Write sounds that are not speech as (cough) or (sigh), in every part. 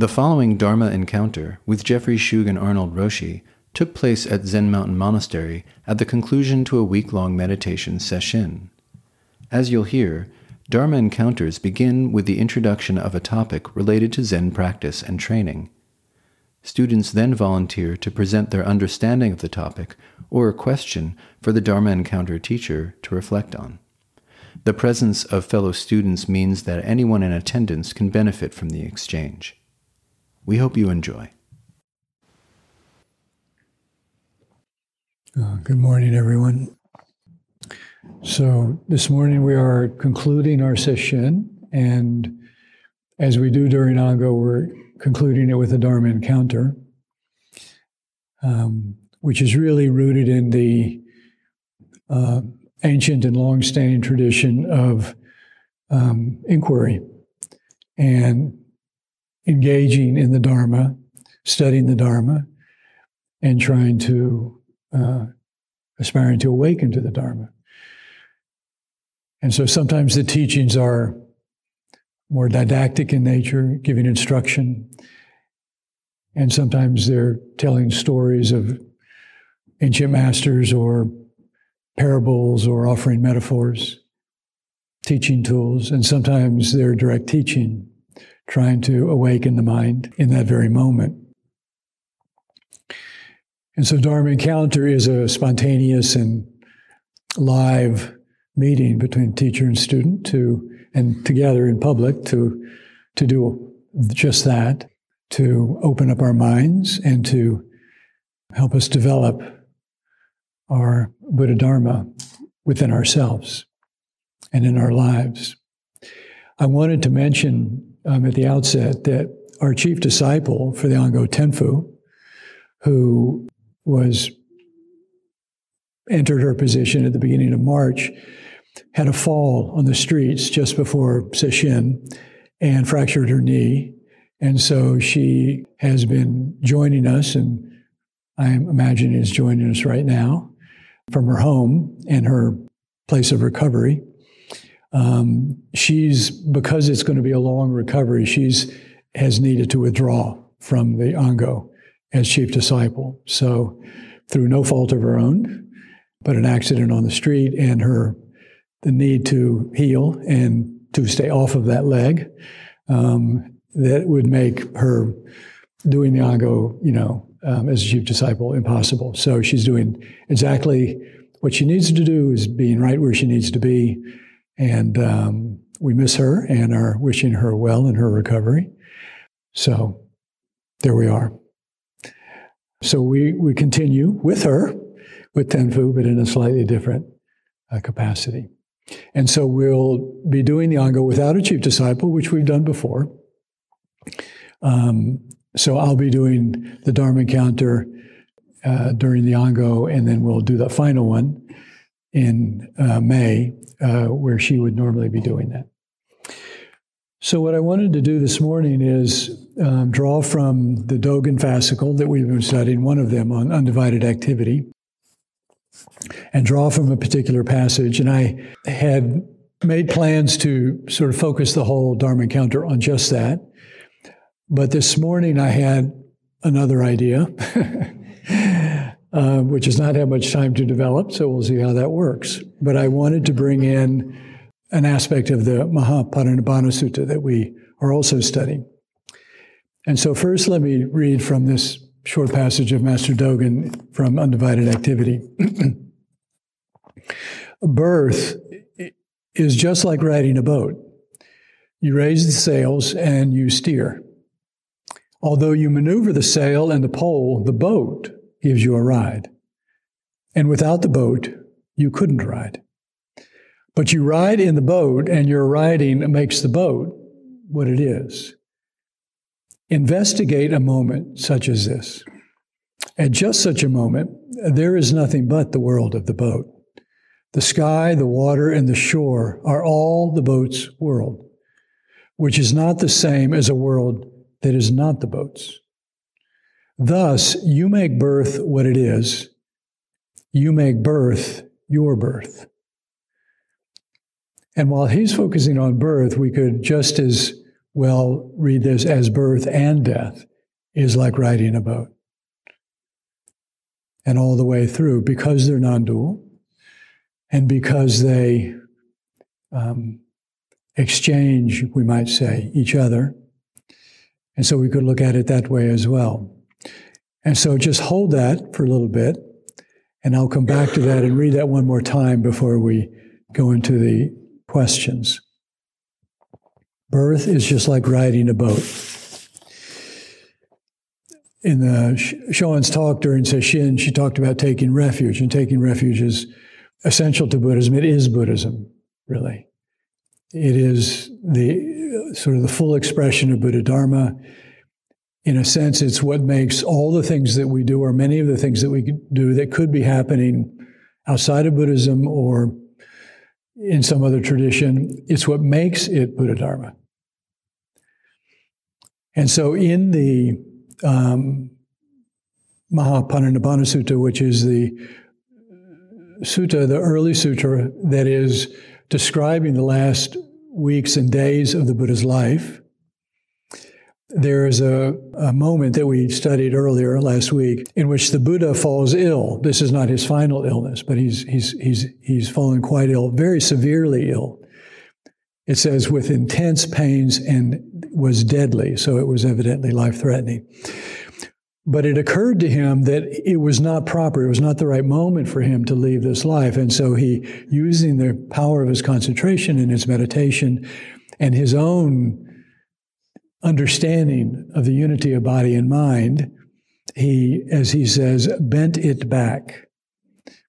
The following Dharma encounter with Geoffrey Shugen Arnold Roshi took place at Zen Mountain Monastery at the conclusion to a week long meditation session. As you'll hear, Dharma encounters begin with the introduction of a topic related to Zen practice and training. Students then volunteer to present their understanding of the topic or a question for the Dharma encounter teacher to reflect on. The presence of fellow students means that anyone in attendance can benefit from the exchange. We hope you enjoy. Uh, good morning, everyone. So, this morning we are concluding our session, and as we do during Ango, we're concluding it with a Dharma encounter, um, which is really rooted in the uh, ancient and long-standing tradition of um, inquiry and engaging in the Dharma, studying the Dharma, and trying to, uh, aspiring to awaken to the Dharma. And so sometimes the teachings are more didactic in nature, giving instruction. And sometimes they're telling stories of ancient masters or parables or offering metaphors, teaching tools. And sometimes they're direct teaching trying to awaken the mind in that very moment. And so Dharma Encounter is a spontaneous and live meeting between teacher and student to and together in public to to do just that, to open up our minds and to help us develop our Buddha Dharma within ourselves and in our lives. I wanted to mention um, at the outset that our chief disciple for the Ango Tenfu, who was entered her position at the beginning of March, had a fall on the streets just before Sesshin and fractured her knee. And so she has been joining us, and I imagine is joining us right now from her home and her place of recovery. Um, she's because it's going to be a long recovery. She's has needed to withdraw from the Ango as chief disciple. So, through no fault of her own, but an accident on the street and her the need to heal and to stay off of that leg, um, that would make her doing the Ango, you know, um, as a chief disciple impossible. So she's doing exactly what she needs to do is being right where she needs to be and um, we miss her and are wishing her well in her recovery. So there we are. So we, we continue with her, with Tenfu, but in a slightly different uh, capacity. And so we'll be doing the Ango without a chief disciple, which we've done before. Um, so I'll be doing the Dharma encounter uh, during the Ango, and then we'll do the final one in uh, May uh, where she would normally be doing that. So, what I wanted to do this morning is um, draw from the Dogen fascicle that we've been studying, one of them on undivided activity, and draw from a particular passage. And I had made plans to sort of focus the whole Dharma encounter on just that. But this morning I had another idea. (laughs) uh, which has not had much time to develop, so we'll see how that works. But I wanted to bring in an aspect of the Mahaparinibbana Sutta that we are also studying. And so, first, let me read from this short passage of Master Dogen from Undivided Activity. (clears throat) Birth is just like riding a boat. You raise the sails and you steer. Although you maneuver the sail and the pole, the boat gives you a ride. And without the boat, you couldn't ride. But you ride in the boat, and your riding makes the boat what it is. Investigate a moment such as this. At just such a moment, there is nothing but the world of the boat. The sky, the water, and the shore are all the boat's world, which is not the same as a world that is not the boat's. Thus, you make birth what it is. You make birth your birth. And while he's focusing on birth, we could just as well read this as birth and death is like riding a boat. And all the way through, because they're non dual and because they um, exchange, we might say, each other. And so we could look at it that way as well. And so just hold that for a little bit, and I'll come back to that and read that one more time before we go into the questions. Birth is just like riding a boat. In the Shoan's talk during Sesshin, she talked about taking refuge, and taking refuge is essential to Buddhism. It is Buddhism, really. It is the sort of the full expression of Buddha Dharma. In a sense, it's what makes all the things that we do, or many of the things that we do that could be happening outside of Buddhism or in some other tradition, it's what makes it Buddha Dharma. And so in the um, Mahaparinibbana Sutta, which is the sutta, the early sutra that is describing the last weeks and days of the Buddha's life, there is a, a, moment that we studied earlier last week in which the Buddha falls ill. This is not his final illness, but he's, he's, he's, he's fallen quite ill, very severely ill. It says with intense pains and was deadly, so it was evidently life threatening. But it occurred to him that it was not proper, it was not the right moment for him to leave this life. And so he, using the power of his concentration and his meditation and his own understanding of the unity of body and mind, he, as he says, bent it back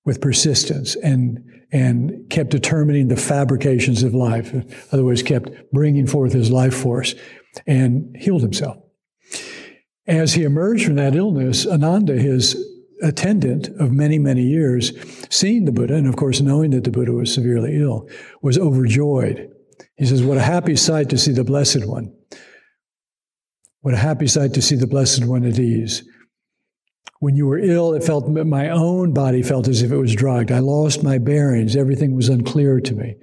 with persistence and and kept determining the fabrications of life. In other words, kept bringing forth his life force and healed himself. As he emerged from that illness, Ananda, his attendant of many, many years, seeing the Buddha, and of course knowing that the Buddha was severely ill, was overjoyed. He says, What a happy sight to see the Blessed One. What a happy sight to see the Blessed One at ease. When you were ill, it felt my own body felt as if it was drugged. I lost my bearings. Everything was unclear to me.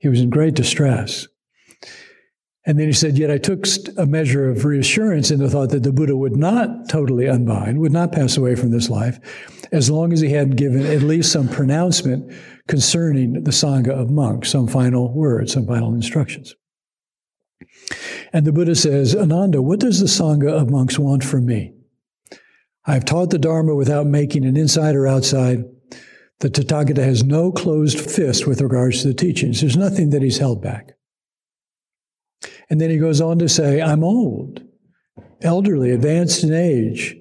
He was in great distress. And then he said, Yet I took a measure of reassurance in the thought that the Buddha would not totally unbind, would not pass away from this life, as long as he had given at least some pronouncement concerning the Sangha of monks, some final words, some final instructions. And the Buddha says, Ananda, what does the Sangha of monks want from me? I have taught the Dharma without making an inside or outside. The Tathagata has no closed fist with regards to the teachings. There's nothing that he's held back. And then he goes on to say, I'm old, elderly, advanced in age,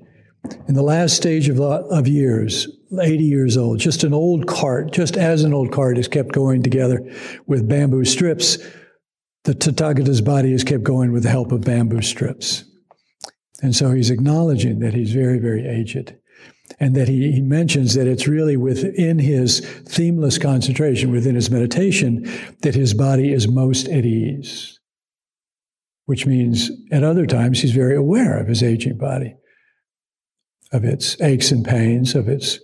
in the last stage of, of years, 80 years old, just an old cart, just as an old cart is kept going together with bamboo strips, the Tathagata's body is kept going with the help of bamboo strips. And so he's acknowledging that he's very, very aged. And that he, he mentions that it's really within his themeless concentration, within his meditation, that his body is most at ease. Which means at other times he's very aware of his aging body, of its aches and pains, of its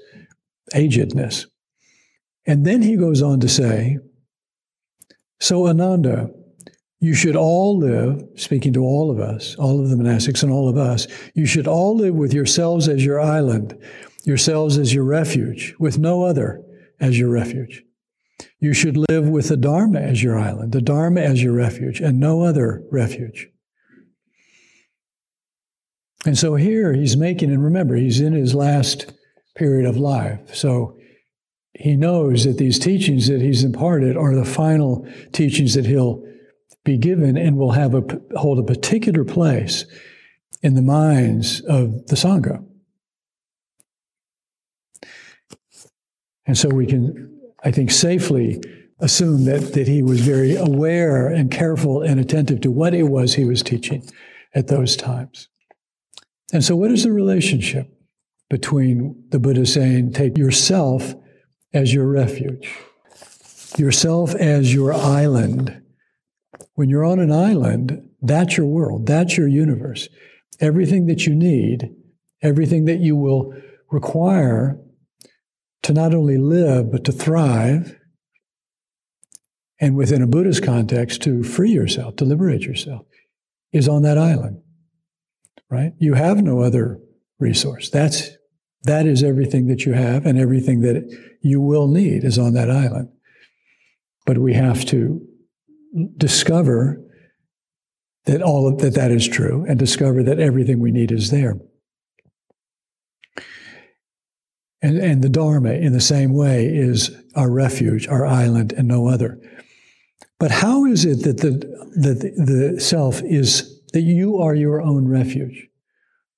agedness. And then he goes on to say, So Ananda, you should all live, speaking to all of us, all of the monastics and all of us, you should all live with yourselves as your island, yourselves as your refuge, with no other as your refuge. You should live with the Dharma as your island, the Dharma as your refuge, and no other refuge. And so here he's making, and remember, he's in his last period of life. So he knows that these teachings that he's imparted are the final teachings that he'll be given and will have a hold a particular place in the minds of the sangha. And so we can, I think, safely assume that, that he was very aware and careful and attentive to what it was he was teaching at those times. And so, what is the relationship between the Buddha saying, take yourself as your refuge, yourself as your island, when you're on an island, that's your world, that's your universe. Everything that you need, everything that you will require to not only live, but to thrive, and within a Buddhist context, to free yourself, to liberate yourself, is on that island, right? You have no other resource. That's that is everything that you have, and everything that you will need is on that island. But we have to discover that all of, that that is true, and discover that everything we need is there. And, and the Dharma, in the same way, is our refuge, our island, and no other. But how is it that the, that the self is, that you are your own refuge,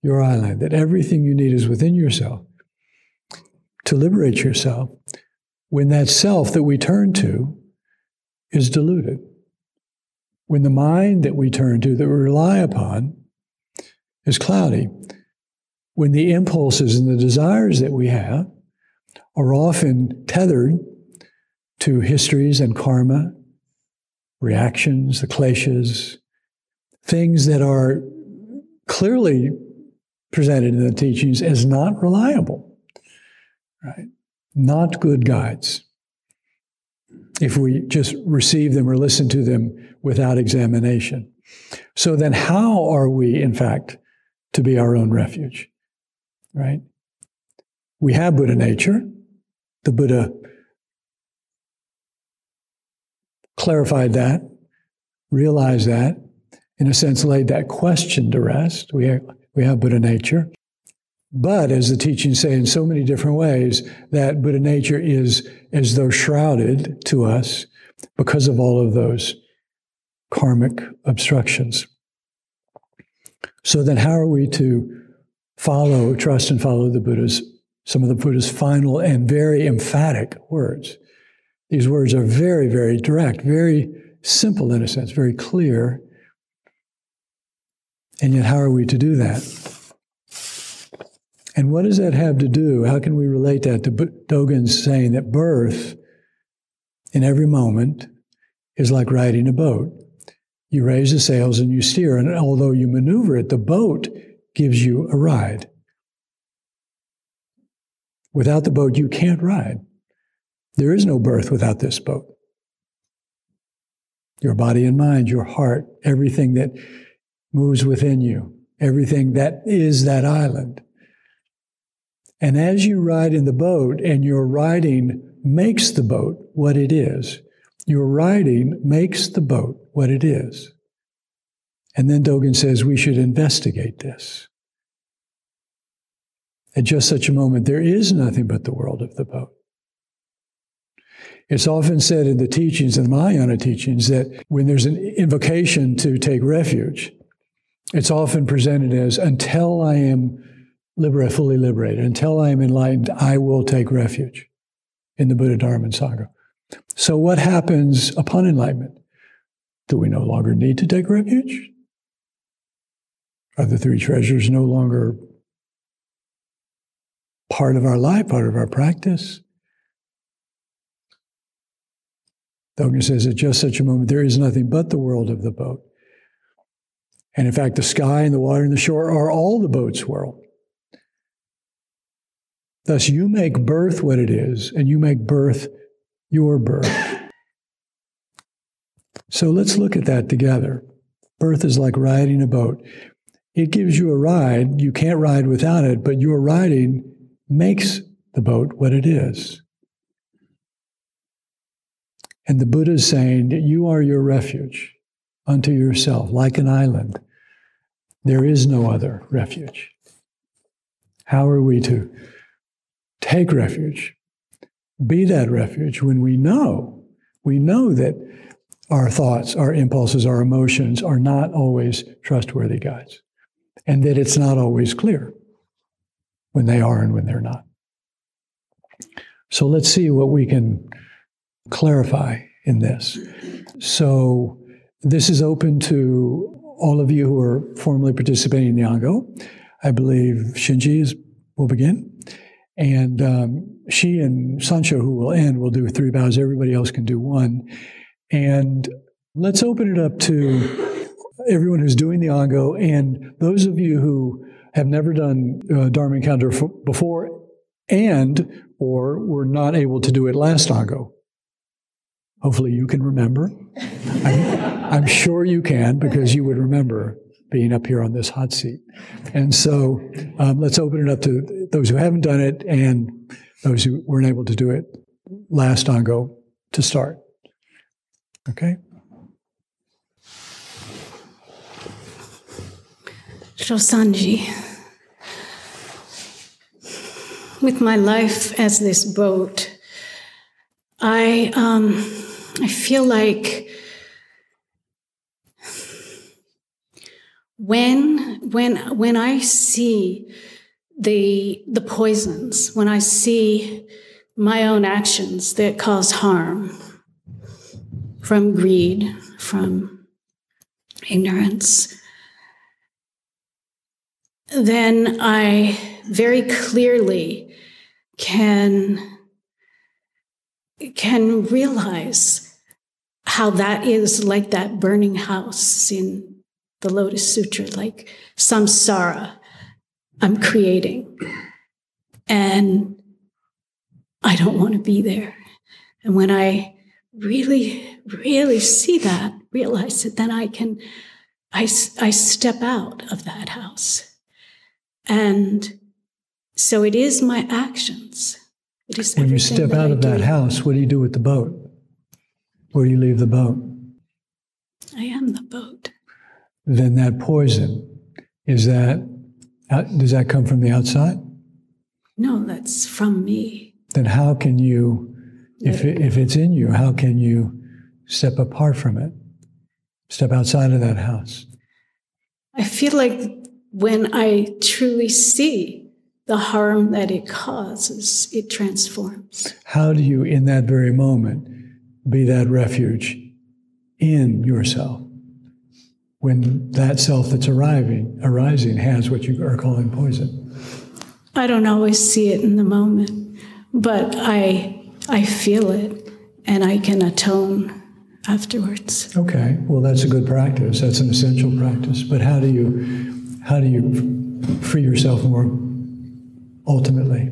your island, that everything you need is within yourself to liberate yourself when that self that we turn to is deluded? When the mind that we turn to, that we rely upon, is cloudy, when the impulses and the desires that we have are often tethered to histories and karma, reactions, the kleshas, things that are clearly presented in the teachings as not reliable, right? Not good guides. If we just receive them or listen to them without examination. So then, how are we, in fact, to be our own refuge? right? We have Buddha nature. The Buddha clarified that, realized that, in a sense, laid that question to rest. We have, we have Buddha nature. But as the teachings say in so many different ways, that Buddha nature is as though shrouded to us because of all of those karmic obstructions. So then, how are we to follow, trust and follow the Buddha's, some of the Buddha's final and very emphatic words. These words are very, very direct, very simple in a sense, very clear. And yet, how are we to do that? And what does that have to do? How can we relate that to Dogen's saying that birth in every moment is like riding a boat? You raise the sails and you steer, and although you maneuver it, the boat gives you a ride. Without the boat, you can't ride. There is no birth without this boat. Your body and mind, your heart, everything that moves within you, everything that is that island. And as you ride in the boat and your riding makes the boat what it is, your riding makes the boat what it is. And then Dogen says we should investigate this. At just such a moment, there is nothing but the world of the boat. It's often said in the teachings, in the Mahayana teachings, that when there's an invocation to take refuge, it's often presented as until I am fully liberated, until I am enlightened, I will take refuge in the Buddha Dharma and Sangha. So, what happens upon enlightenment? Do we no longer need to take refuge? Are the three treasures no longer part of our life, part of our practice? Dogen says, at just such a moment, there is nothing but the world of the boat. And in fact, the sky and the water and the shore are all the boat's world. Thus, you make birth what it is, and you make birth your birth. So let's look at that together. Birth is like riding a boat. It gives you a ride. You can't ride without it, but your riding makes the boat what it is. And the Buddha is saying that you are your refuge unto yourself, like an island. There is no other refuge. How are we to take refuge? Be that refuge when we know, we know that our thoughts, our impulses, our emotions are not always trustworthy guides, and that it's not always clear when they are and when they're not. So let's see what we can clarify in this. So this is open to all of you who are formally participating in the Ango. I believe Shinji is, will begin. And um, she and Sancho, who will end, will do three bows. Everybody else can do one. And let's open it up to everyone who's doing the Ango and those of you who have never done uh, Dharma encounter f- before and or were not able to do it last Ango. Hopefully, you can remember. I'm, I'm sure you can because you would remember being up here on this hot seat. And so um, let's open it up to those who haven't done it and those who weren't able to do it last Ango to start. Okay? Shosanji, with my life as this boat, I um, I feel like when when when I see the the poisons, when I see my own actions that cause harm from greed, from ignorance, then I very clearly can can realize how that is like that burning house in the Lotus Sutra, like samsara I'm creating. And I don't want to be there. And when I really, really see that, realize it, then I can, I, I step out of that house. And so it is my actions. It is when you step out of that house, what do you do with the boat? Where do you leave the boat? I am the boat then that poison is that uh, does that come from the outside? No, that's from me. Then how can you, if it, if it's in you, how can you step apart from it, step outside of that house? I feel like when I truly see the harm that it causes, it transforms. How do you, in that very moment, be that refuge in yourself? when that self that's arriving, arising has what you are calling poison? I don't always see it in the moment, but I I feel it and I can atone afterwards. Okay, well that's a good practice. That's an essential practice. But how do you how do you free yourself more ultimately?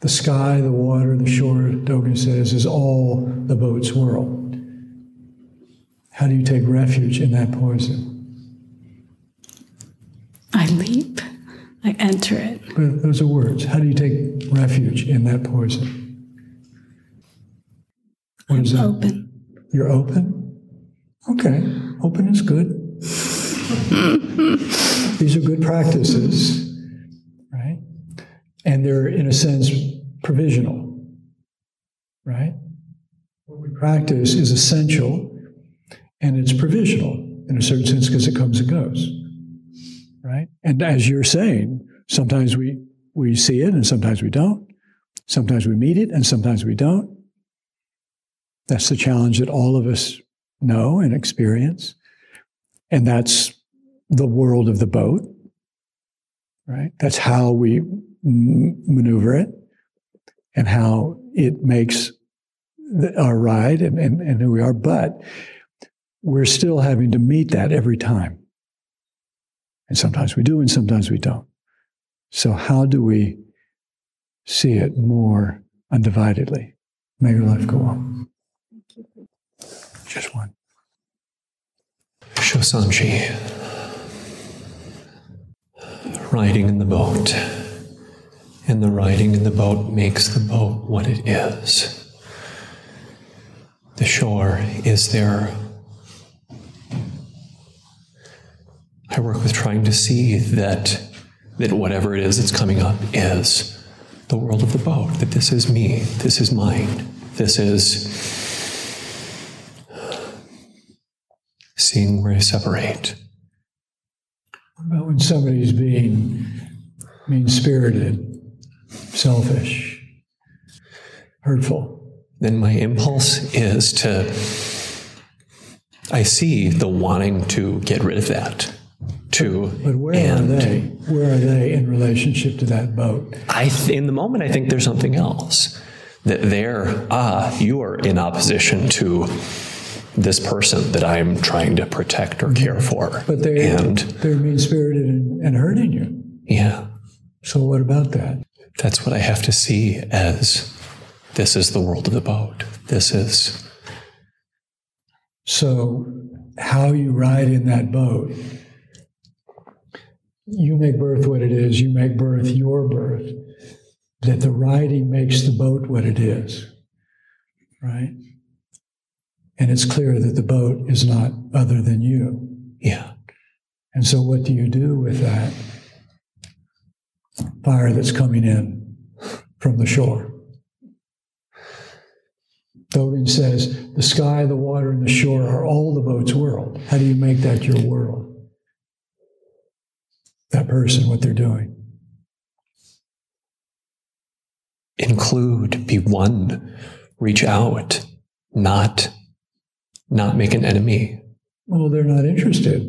The sky, the water, the shore, Dogen says, is all the boat's world. How do you take refuge in that poison? I leap. I enter it. But those are words. How do you take refuge in that poison? What I'm is that? Open. You're open? Okay. Open is good. These are good practices, right? And they're, in a sense, provisional, right? What we practice is essential and it's provisional in a certain sense because it comes and goes right? And as you're saying sometimes we we see it and sometimes we don't. Sometimes we meet it and sometimes we don't. That's the challenge that all of us know and experience. And that's the world of the boat right? That's how we m- maneuver it and how it makes the, our ride and, and, and who we are. But we're still having to meet that every time. And sometimes we do, and sometimes we don't. So, how do we see it more undividedly? May your life go on. Just one. Shosanji, riding in the boat. And the riding in the boat makes the boat what it is. The shore is there I work with trying to see that that whatever it is that's coming up is the world of the boat, that this is me, this is mine, this is seeing where I separate. What about when somebody's being mean spirited, selfish, hurtful? Then my impulse is to I see the wanting to get rid of that to. But where are they? Where are they in relationship to that boat? I th- in the moment, I think there's something else. That they're ah, you are in opposition to this person that I'm trying to protect or care for. But they and they're mean spirited and, and hurting you. Yeah. So what about that? That's what I have to see as This is the world of the boat. This is. So, how you ride in that boat, you make birth what it is, you make birth your birth, that the riding makes the boat what it is, right? And it's clear that the boat is not other than you. Yeah. And so, what do you do with that fire that's coming in from the shore? Dogen says, the sky, the water, and the shore are all the boat's world. How do you make that your world? That person, what they're doing. Include, be one, reach out, not not make an enemy. Well, they're not interested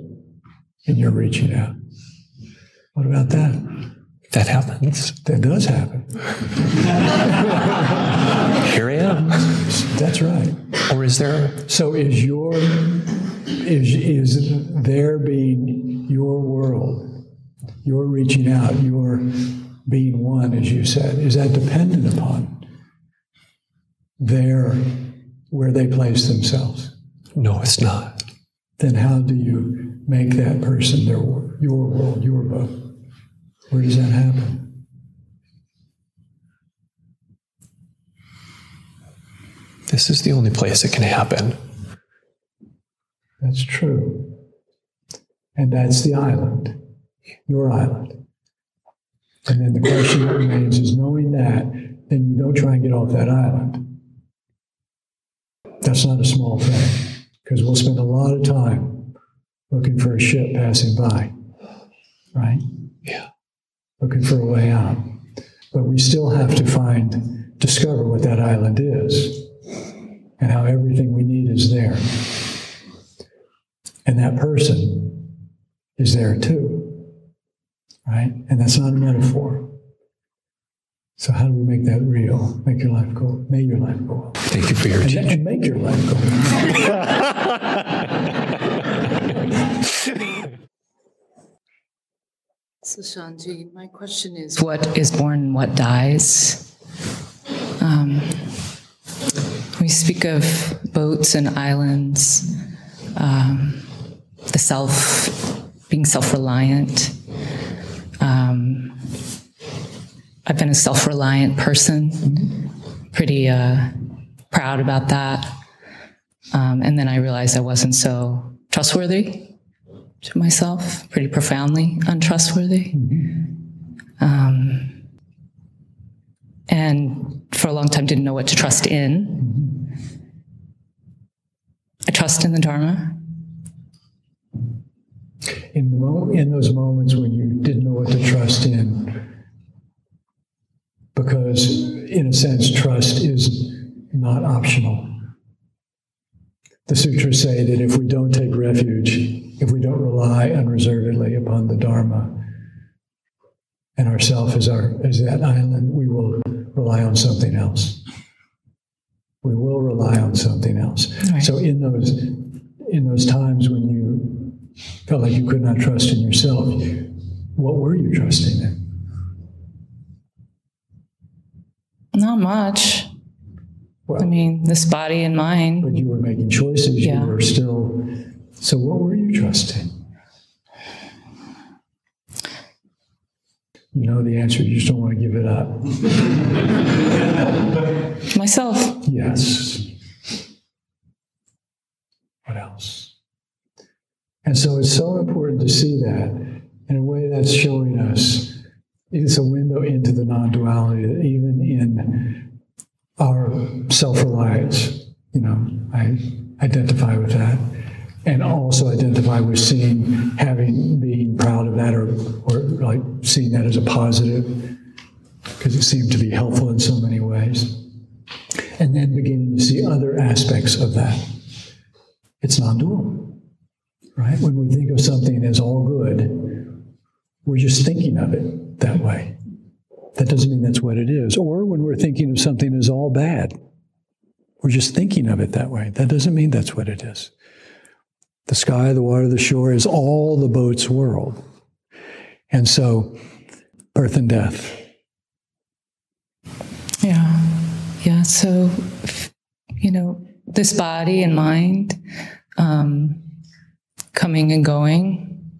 in your reaching out. What about that? That happens. That does happen. (laughs) Here I am. That's right. Or is there? So is your is is there being your world, your reaching out, your being one, as you said, is that dependent upon their where they place themselves? No, it's not. Then how do you make that person their your world, your boat? Where does that happen? This is the only place it can happen. That's true. And that's the island, your island. And then the question that remains is knowing that, then you don't try and get off that island. That's not a small thing, because we'll spend a lot of time looking for a ship passing by, right? Yeah. Looking for a way out. But we still have to find, discover what that island is and how everything we need is there. And that person is there too. Right? And that's not a metaphor. So how do we make that real? Make your life go. May your life go. Thank you for your And, teaching. and make your life go. (laughs) So, Shanji, my question is what is born and what dies? Um, we speak of boats and islands, um, the self, being self reliant. Um, I've been a self reliant person, pretty uh, proud about that. Um, and then I realized I wasn't so trustworthy to myself, pretty profoundly untrustworthy. Um, and for a long time, didn't know what to trust in. I trust in the Dharma. In, the mo- in those moments when you didn't know what to trust in, because in a sense, trust is not optional. The sutras say that if we don't take refuge, if we don't rely unreservedly upon the Dharma and ourself as our as that island, we will rely on something else. We will rely on something else. Right. So in those in those times when you felt like you could not trust in yourself, what were you trusting in? Not much. Well, I mean, this body and mind. but you were making choices. Yeah. You were still. So what were you trusting? You know the answer. You just don't want to give it up. Myself. Yes. What else? And so it's so important to see that. In a way, that's showing us it's a window into the non duality even in our self reliance, you know, I identify with that. And also identify with seeing, having, being proud of that, or, or like seeing that as a positive, because it seemed to be helpful in so many ways and then beginning to see other aspects of that. It's non dual, right? When we think of something as all good, we're just thinking of it that way. That doesn't mean that's what it is. Or when we're thinking of something as all bad, we're just thinking of it that way. That doesn't mean that's what it is. The sky, the water, the shore is all the boat's world. And so, birth and death, Yeah. Yeah. So, you know, this body and mind um, coming and going.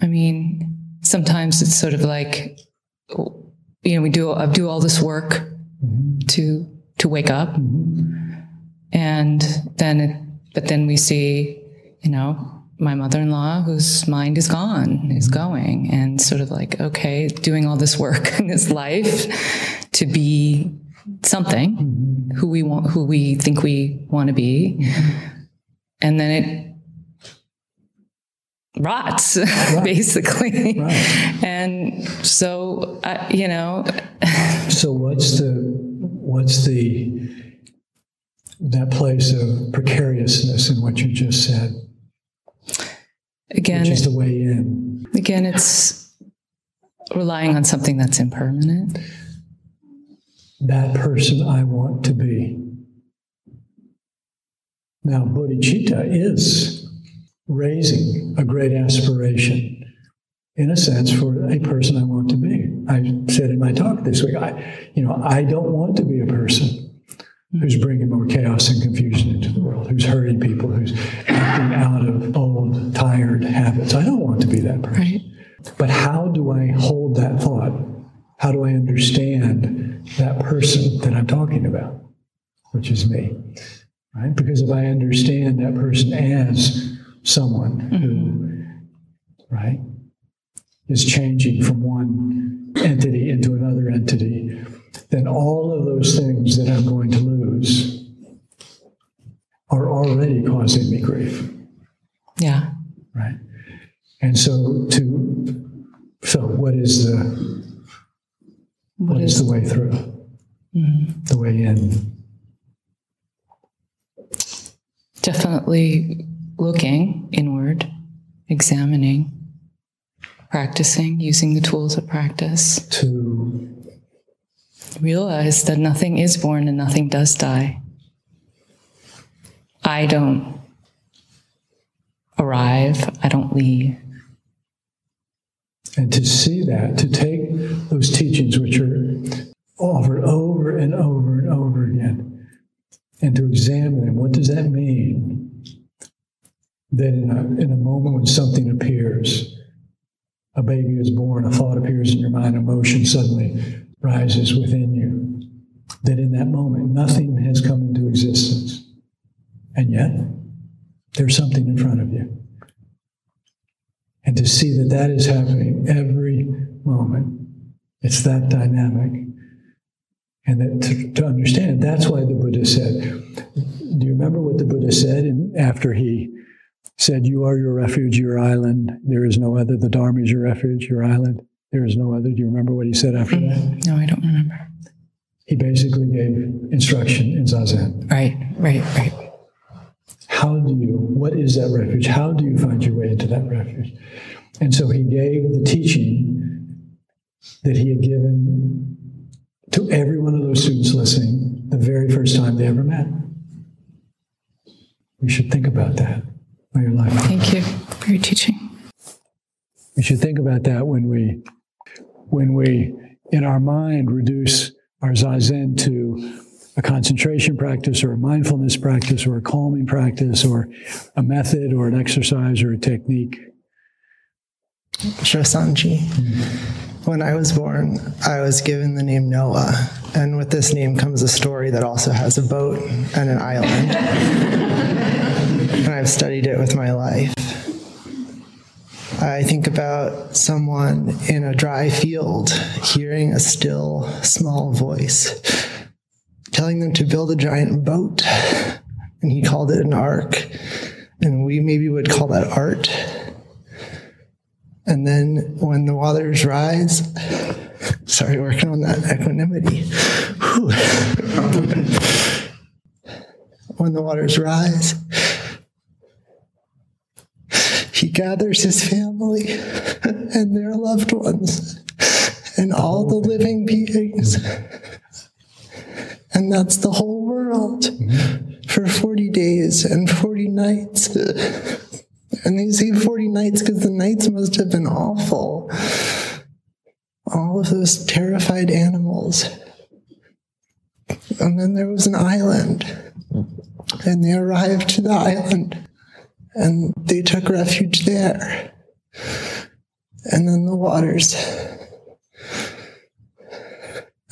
I mean, sometimes it's sort of like, you know, we do I do all this work mm-hmm. to to wake up, mm-hmm. and then, it, but then we see, you know, my mother-in-law whose mind is gone is mm-hmm. going and sort of like okay doing all this work (laughs) in this life to be something mm-hmm. who we want who we think we want to be mm-hmm. and then it rots (laughs) right. basically right. and so uh, you know so what's the what's the that place of precariousness in what you just said Again, which is the way in. Again, it's relying on something that's impermanent. That person I want to be. Now, bodhicitta is raising a great aspiration, in a sense, for a person I want to be. I said in my talk this week, I, you know, I don't want to be a person who's bringing more chaos and confusion into the world, who's hurting people, who's acting out of old, tired habits. I don't want to be that person. Right. But how do I hold that thought? How do I understand that person that I'm talking about, which is me? Right? Because if I understand that person as someone who, right, is changing from one entity into another entity, then all of those things that I'm going to lose are already causing me grief. Yeah. Right. And so to so what is the what, what is, is, the way through? Mm-hmm. The way in. Definitely looking inward, examining, practicing, using the tools of practice. To realize that nothing is born and nothing does die. I don't arrive, I don't leave. And to see that, to take those teachings which are offered over and over and over again, and to examine them. What does that mean? That in a, uh, in a moment when something appears, a baby is born, a thought appears in your mind, emotion suddenly rises within you. That in that moment, nothing has come into existence. And yet, there's something in front of you. And to see that that is happening every moment, it's that dynamic. And that to, to understand, that's why the Buddha said, do you remember what the Buddha said in, after he said, You are your refuge, your island, there is no other, the Dharma is your refuge, your island? There is no other. Do you remember what he said after mm. that? No, I don't remember. He basically gave instruction in Zazen. Right, right, right. How do you, what is that refuge? How do you find your way into that refuge? And so he gave the teaching that he had given to every one of those students listening the very first time they ever met. We should think about that in your life. Thank you for your teaching. We should think about that when we when we, in our mind, reduce our zazen to a concentration practice or a mindfulness practice or a calming practice or a method or an exercise or a technique. Shosanji. When I was born, I was given the name Noah, and with this name comes a story that also has a boat and an island. And I've studied it with my life. I think about someone in a dry field hearing a still, small voice telling them to build a giant boat. And he called it an ark. And we maybe would call that art. And then when the waters rise, sorry, working on that equanimity. (laughs) when the waters rise, he gathers his family (laughs) and their loved ones and all the living beings. And that's the whole world for 40 days and 40 nights. And they say 40 nights because the nights must have been awful. All of those terrified animals And then there was an island. And they arrived to the island and they took refuge there. And then the waters.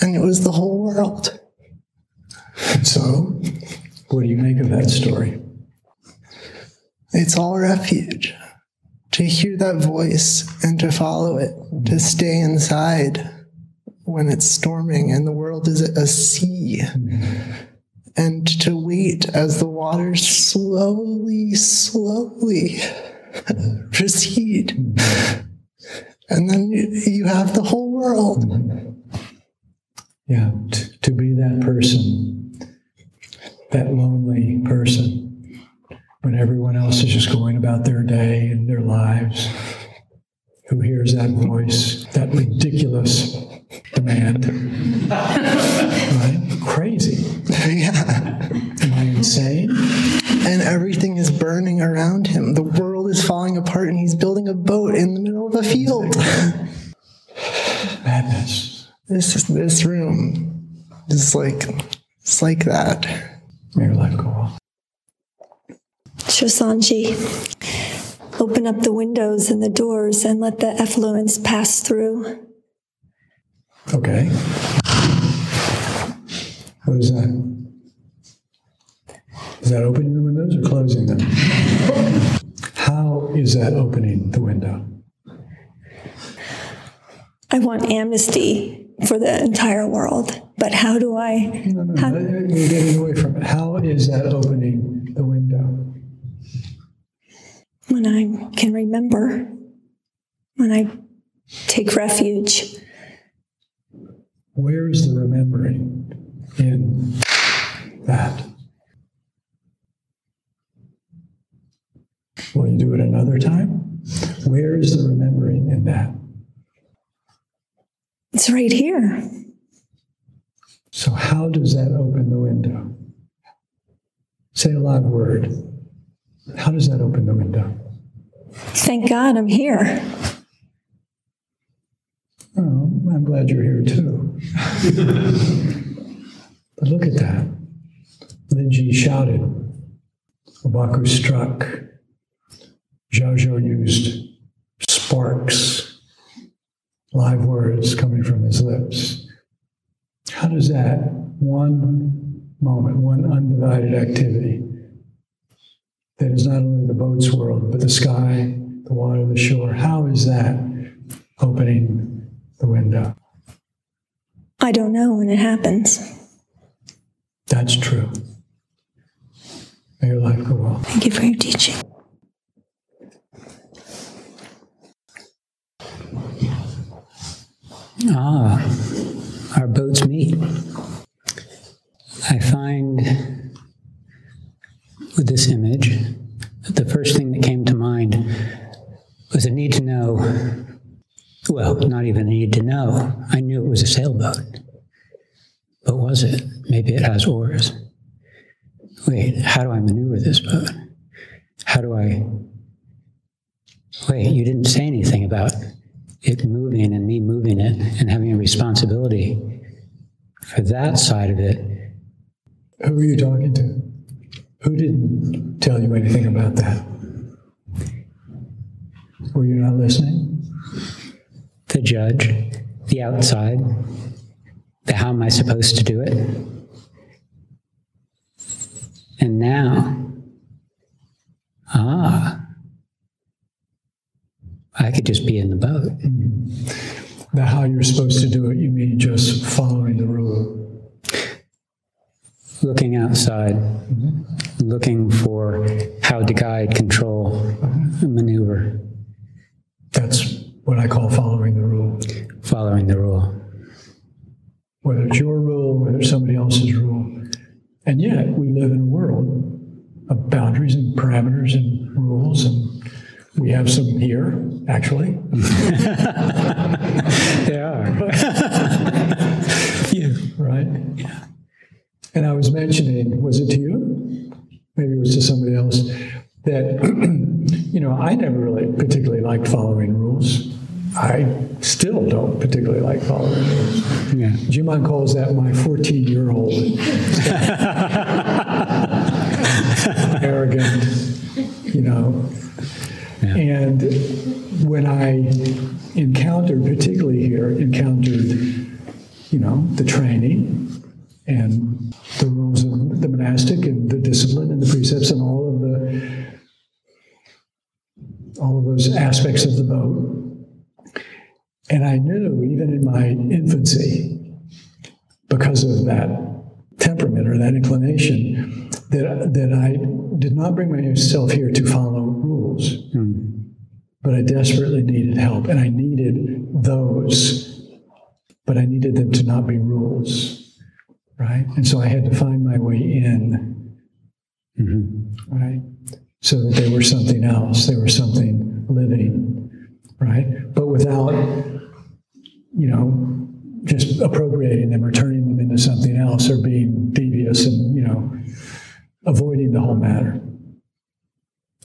And it was the whole world. So, what do you make of that story? It's all refuge. To hear that voice and to follow it, to stay inside when it's storming and the world is a sea, mm-hmm. And to wait as the waters slowly, slowly (laughs) recede. And then you, you have the whole world. Yeah, t- to be that person, that lonely person, when everyone else is just going about their day and their lives, who hears that voice, that ridiculous demand. (laughs) right? Crazy. (laughs) Yeah. Am I insane? And everything is burning around him. The world is falling apart, and he's building a boat in the middle of a field. Madness. This is this room. It's like it's like that. May your life go on. Shosanji, open up the windows and the doors and let the effluence pass through. Okay. What is that? Is that opening the windows or closing them? How is that opening the window? I want amnesty for the entire world, but how do I? No, no, How- no, you're getting away from it. How is that opening the window? When I can remember, when I take refuge, Where is the remembering in that? Will you do it another time? Where is the remembering in that? it's right here. So, how does that open the window? Say a loud word. How does that open the window? Thank God I'm here. Oh, I'm glad you're here too. (laughs) but look at that. Linji shouted. Obaku struck. Zhaozhou used sparks, live words coming from his lips. How does that one moment, one undivided activity that is not only the boat's world, but the sky, the water, the shore, how is that opening the window? I don't know when it happens. That's true. May your life go well. Thank you for your teaching. Ah, our boats meet. I find with this image that the first thing that came to mind was a need to know. Well, not even a need to know. I knew it was a sailboat. But was it? Maybe it has oars. Wait, how do I maneuver this boat? How do I. Wait, you didn't say anything about it moving and me moving it and having a responsibility for that side of it. Who are you talking to? Who didn't tell you anything about that? Were you not listening? The judge, the outside, the how am I supposed to do it? And now, ah, I could just be in the boat. The how you're supposed to do it, you mean just following the rule. looking outside, looking for how to guide, control, maneuver, That's what I call following the rule. following the rule. Whether it's your rule, whether it's somebody else's rule. And yet, we live in a world of boundaries and parameters and rules, and we have some here, actually. (laughs) They are. (laughs) yeah. right? Yeah. And I was mentioning, was it to you? Maybe it was to somebody else, that, (clears throat) you know, I never really particularly liked following rules. I still don't particularly like following rules. Yeah. Jimon calls that my 14 year old (laughs) arrogant, you know. Yeah. And when I encountered, particularly here, encountered, you know, the training and the rules of the monastic and the discipline and the precepts and all of the all of those aspects of the boat. And I knew, even in my infancy, because of that temperament or that inclination, that, that I did not bring myself here to follow rules, hmm. but I desperately needed help. And I needed those, but I needed them to not be rules, right? And so I had to find my way in, mm-hmm. right? So that they were something else, they were something living, right? But without, you know, just appropriating them or turning them into something else or being devious and, you know, avoiding the whole matter.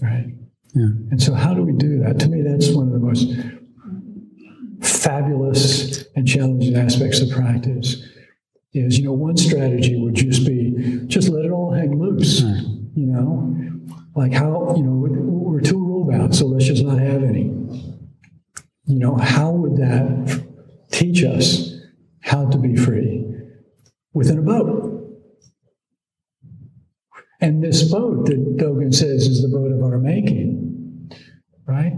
Right? Yeah. And so, how do we do that? To me, that's one of the most fabulous and challenging aspects of practice. Is, you know, one strategy would just be just let it all hang loose, you know? Like, how, you know, we're too rule bound, so let's just not have any. You know, how would that teach us how to be free within a boat? And this boat that Dogen says is the boat of our making, right?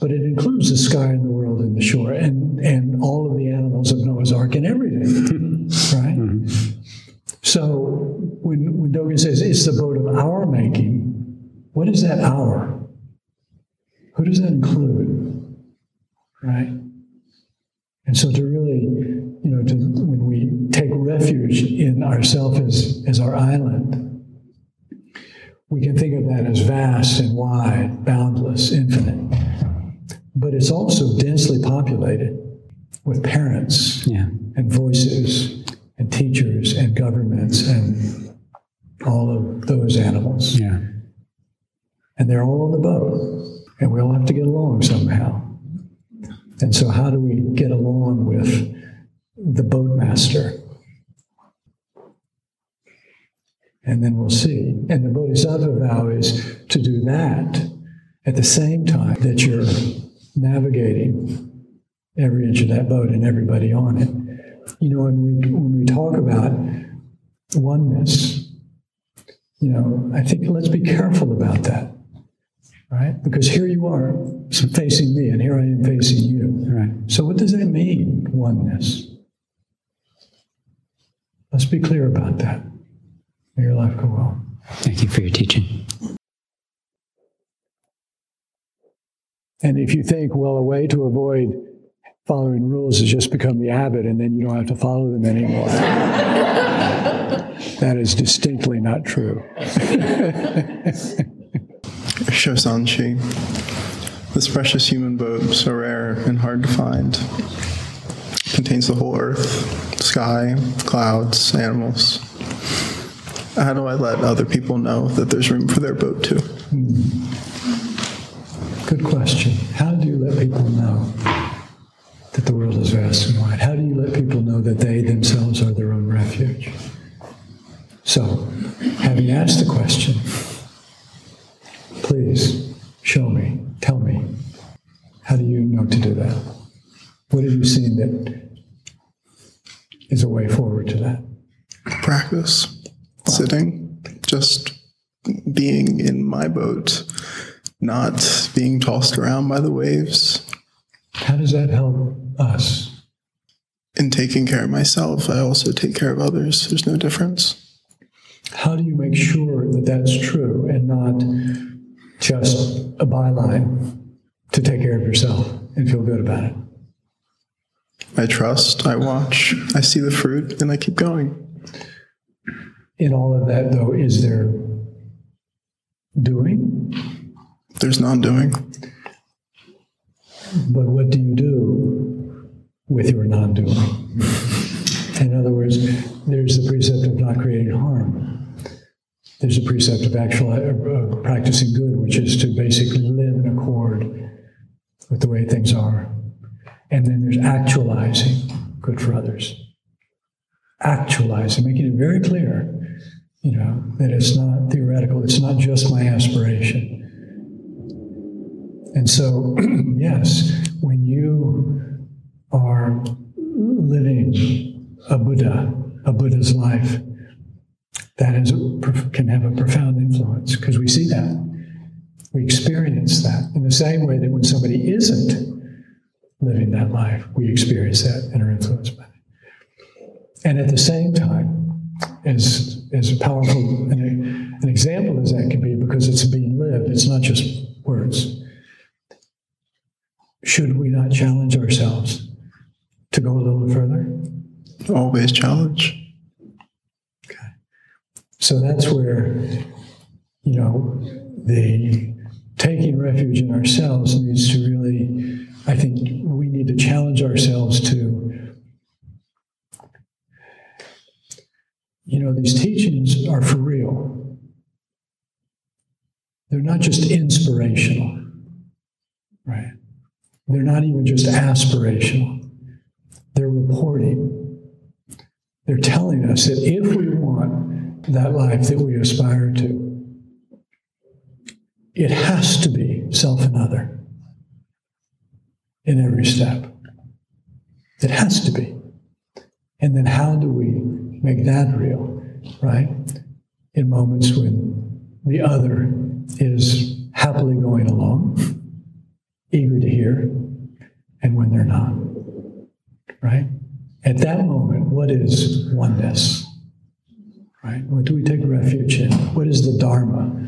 But it includes the sky and the world and the shore and, and all of the animals of Noah's Ark and everything, (laughs) right? Mm-hmm. So when, when Dogen says it's the boat of our making, what is that our? Who does that include? Right? And so to really, you know, to, when we take refuge in ourself as, as our island, we can think of that as vast and wide, boundless, infinite. But it's also densely populated with parents Yeah. and voices and teachers and governments and all of those animals. Yeah. And they're all on the boat. And we all have to get along somehow. And so, how do we get along with the boatmaster? And then we'll see. And the Bodhisattva vow is to do that at the same time that you're navigating every inch of that boat and everybody on it. You know, when we, when we talk about oneness, you know, I think let's be careful about that, right? Because here you are facing me, and here I am facing you. Right. So, what does that mean, oneness? Let's be clear about that. May your life go well. Thank you for your teaching. And if you think, well, a way to avoid following rules is just become the abbot and then you don't have to follow them anymore. (laughs) that is distinctly not true. Shosanshi, this precious human boat, so rare and hard to find, contains the whole earth, sky, clouds, animals. How do I let other people know that there's room for their boat too? Hmm. Good question. How do you let people know that the world is vast and wide? How do you let people know that they themselves are their own refuge? So, having asked the question, please show me, tell me, how do you know to do that? What have you seen that is a way forward to that? Practice sitting, just being in my boat, not being tossed around by the waves. How does that help us? In taking care of myself, I also take care of others. There's no difference. How do you make sure that that's true and not just a byline to take care of yourself and feel good about it? I trust, I watch, I see the fruit, and I keep going. In all of that, though, is there doing? There's non doing. But what do you do with your non doing? (laughs) In other words, there's the precept of not creating harm. There's a precept of actual uh, practicing good, which is to basically live in accord with the way things are. And then there's actualizing good for others. Actualizing, making it very clear, you know, that it's not theoretical, it's not just my aspiration. And so, (clears throat) yes, when you are living a Buddha, a Buddha's life, that is, can have a profound influence because we see that. We experience that in the same way that when somebody isn't living that life, we experience that and are influenced by it. And at the same time, as, as powerful an, an example as that can be, because it's being lived, it's not just words. Should we not challenge ourselves to go a little further? Always challenge. So that's where, you know, the taking refuge in ourselves needs to really, I think we need to challenge ourselves to, you know, these teachings are for real. They're not just inspirational, right? They're not even just aspirational. They're reporting. They're telling us that if we want that life that we aspire to, it has to be self and other in every step. It has to be. And then how do we make that real, right? In moments when the other is happily going along, eager to hear, and when they're not, right? At that moment, what is oneness? What do we take refuge in? What is the Dharma?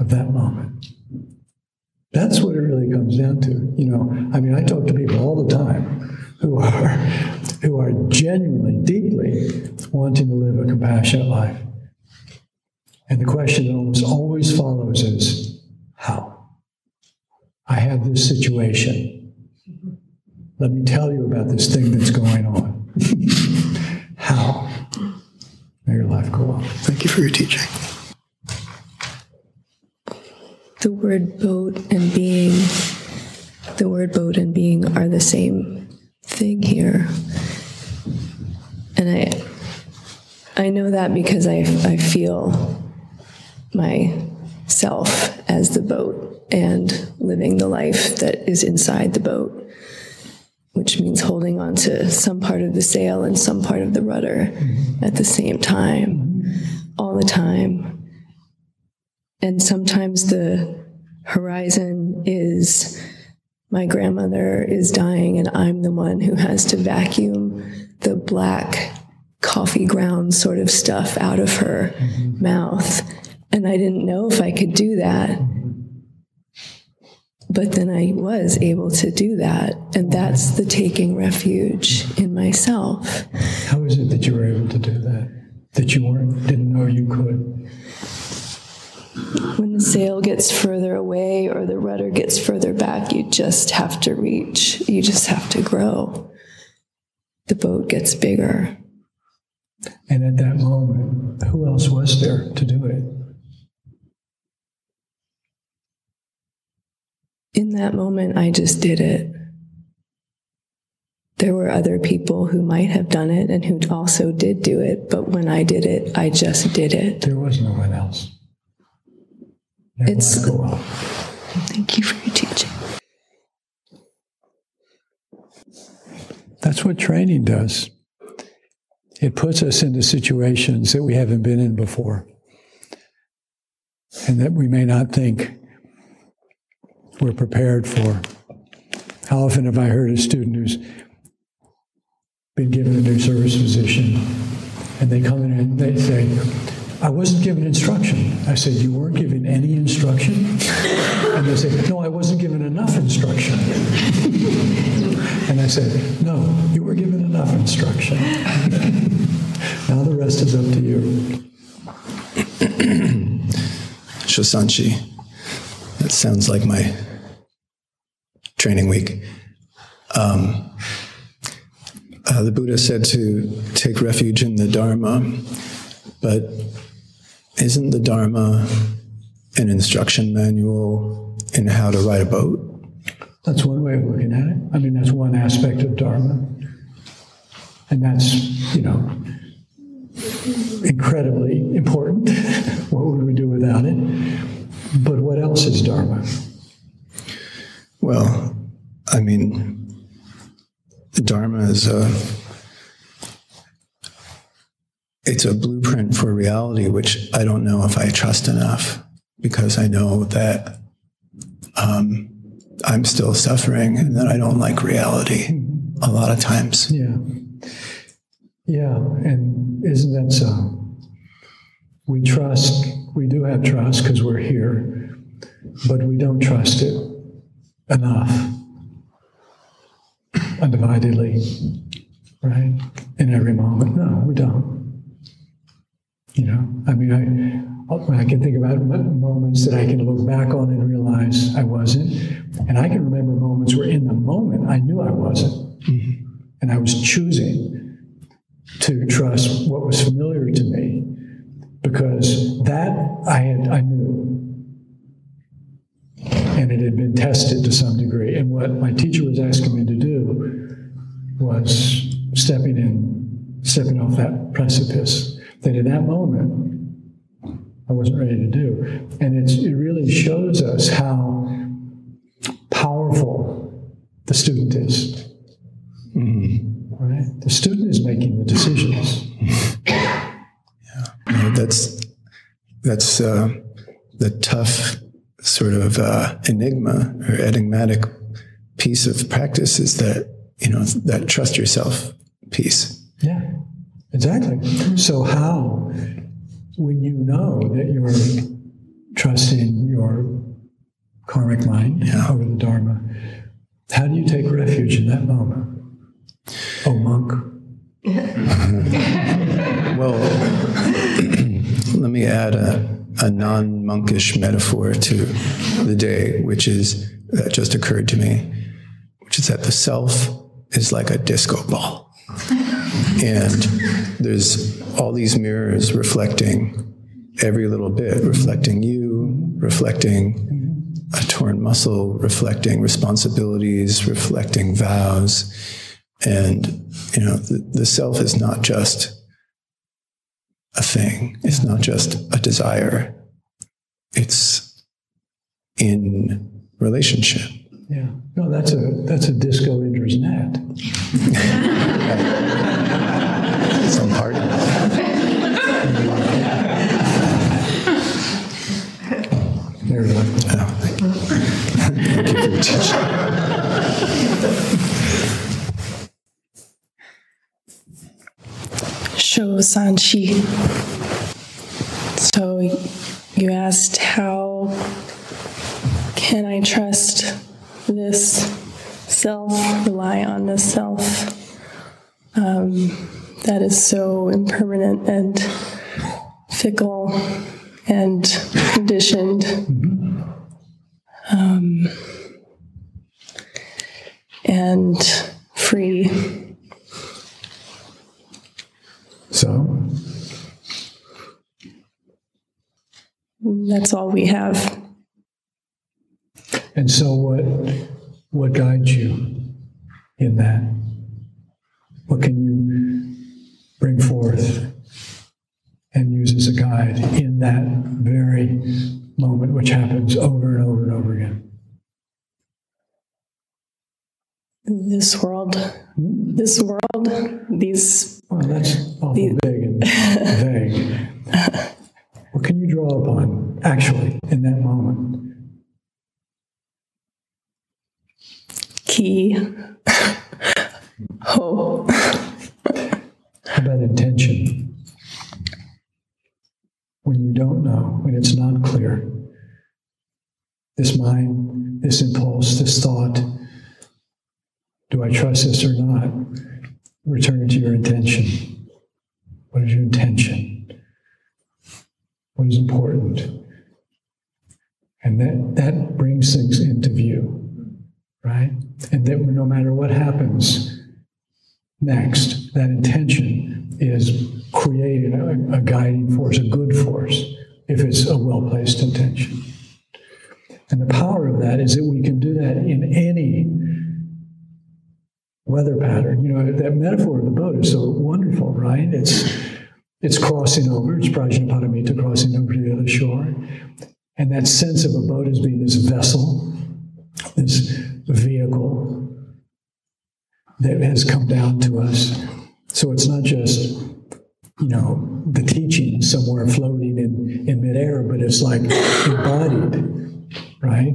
of that moment. That's what it really comes down to. You know, I mean, I talk to people all the time who are who are genuinely, deeply wanting to live a compassionate life. And the question that almost always follows is, how? I have this situation. Let me tell you about this thing that's going on. (laughs) how? May life go on. Thank you for your teaching the word boat and being, the word boat and being are the same thing here. And I, I know that because I, I feel myself as the boat and living the life that is inside the boat, which means holding on to some part of the sail and some part of the rudder at the same time, all the time and sometimes the horizon is my grandmother is dying and I'm the one who has to vacuum the black coffee ground sort of stuff out of her mouth. And I didn't know if I could do that. But then I was able to do that. And that's the taking refuge in myself. How is it that you were able to do that? That you weren't, didn't know you could? when the sail gets further away or the rudder gets further back, you just have to reach, you just have to grow. The boat gets bigger. And at that moment, who else was there to do it? In that moment, I just did it. There were other people who might have done it and who also did do it, but when I did it, I just did it. There was no one else it's thank you for your teaching. That's what training does. It puts us into situations that we haven't been in before and that we may not think we're prepared for. How often have I heard a student who's been given a new service position and they come in and they say, I wasn't given instruction. I said, You weren't given any instruction? And they said, No, I wasn't given enough instruction. and I said, No, you were given enough instruction. now the rest is up to you. Shosanshi. That sounds like my training week. Um, uh, the Buddha said to take refuge in the Dharma, but isn't the Dharma an instruction manual in how to ride a boat? That's one way of looking at it. I mean, that's one aspect of Dharma. And that's, you know, incredibly important. (laughs) what would we do without it? But what else is Dharma? Well, I mean, Dharma is a it's a blueprint for reality, which I don't know if I trust enough because I know that um, I'm still suffering and that I don't like reality a lot of times. Yeah. Yeah. And isn't that so? We trust, we do have trust because we're here, but we don't trust it enough undividedly, right? In every moment. No, we don't. You know, I mean, I, I can think about moments that I can look back on and realize I wasn't. And I can remember moments where in the moment I knew I wasn't. Mm-hmm. And I was choosing to trust what was familiar to me because that I had I knew and it had been tested to some degree. And what my teacher was asking me to do was stepping in, stepping off that precipice that in that moment I wasn't ready to do. And it really shows us how powerful the student is. Mm-hmm. Right? The student is making the decisions. yeah, no, that's that's uh, the tough sort of uh, enigma or enigmatic piece of practice is that you know that trust yourself piece. Yeah. Exactly. So, how, when you know that you're trusting your karmic mind yeah. over the Dharma, how do you take refuge in that moment? Oh, monk. (laughs) well, (clears throat) let me add a, a non monkish metaphor to the day, which is that just occurred to me, which is that the self is like a disco ball. And there's all these mirrors reflecting every little bit, reflecting you, reflecting a torn muscle, reflecting responsibilities, reflecting vows. And, you know, the, the self is not just a thing, it's not just a desire, it's in relationship. Yeah. No, that's a that's a disco Indra's net. Some part. There we go. Oh, thank you. thank you for your teaching. Sho Sanchi. So you asked how can I trust this self, rely on this self um, that is so impermanent and fickle and conditioned. Um, and free. So? That's all we have. And so, what what guides you in that? What can you bring forth and use as a guide in that very moment, which happens over and over and over again? This world, this world, these. Well, that's awful these, big and vague. (laughs) what can you draw upon actually in that moment? Key. Ho. How about intention? When you don't know, when it's not clear, this mind, this impulse, this thought, do I trust this or not? Return to your intention. What is your intention? What is important? And that, that brings things into view right? And that no matter what happens next, that intention is creating a, a guiding force, a good force, if it's a well placed intention. And the power of that is that we can do that in any weather pattern. You know, that metaphor of the boat is so wonderful, right? It's it's crossing over, it's Prajnaparamita crossing over to the other shore. And that sense of a boat as being this vessel, this vehicle that has come down to us. So it's not just, you know, the teaching somewhere floating in, in midair, but it's like embodied, right?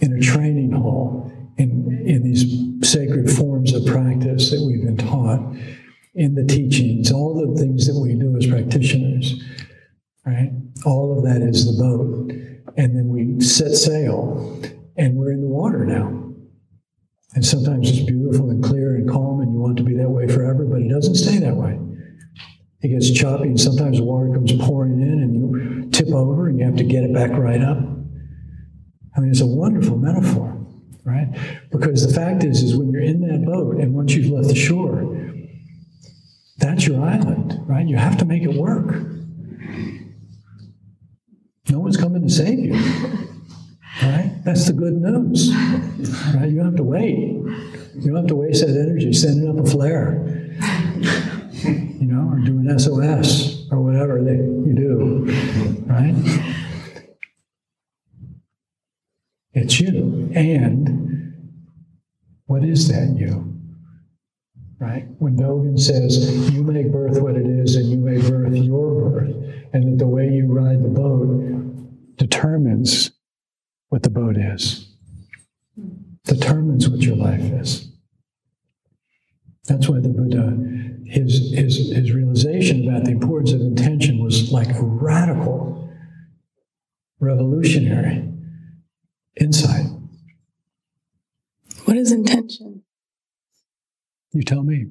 In a training hall, in, in these sacred forms of practice that we've been taught, in the teachings, all the things that we do as practitioners, right? All of that is the boat. And then we set sail, and we're in the water now. And sometimes it's beautiful and clear and calm, and you want to be that way forever, but it doesn't stay that way. It gets choppy, and sometimes the water comes pouring in, and you tip over, and you have to get it back right up. I mean, it's a wonderful metaphor, right? Because the fact is, is when you're in that boat, and once you've left the shore, that's your island, right? You have to make it work. No one's coming to save you. Right? That's the good news. Right? You don't have to wait. You don't have to waste that energy sending up a flare. You know, or doing SOS or whatever that you do. Right? It's you. And what is that you? Right? When Dogen says, you make birth what it is and you make birth your birth, and that the way you ride the boat determines what the boat is, determines what your life is. That's why the Buddha, his, his, his realization about the importance of intention was like a radical, revolutionary insight. What is intention? You tell me.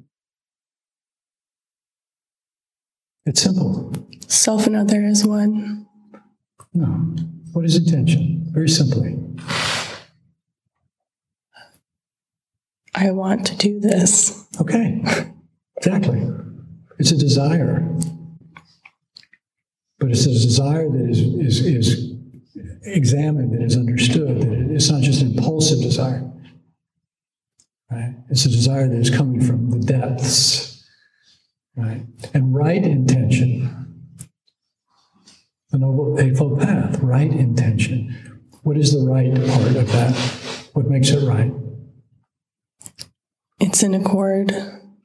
It's simple. Self and other as one. No. What is intention? Very simply. I want to do this. Okay. Exactly. It's a desire. But it's a desire that is, is, is examined, that is understood, that it's not just an impulsive desire. Right? It's a desire that is coming from the depths. Right? And right intention, the Noble Eightfold Path, right intention. What is the right part of that? What makes it right? It's in accord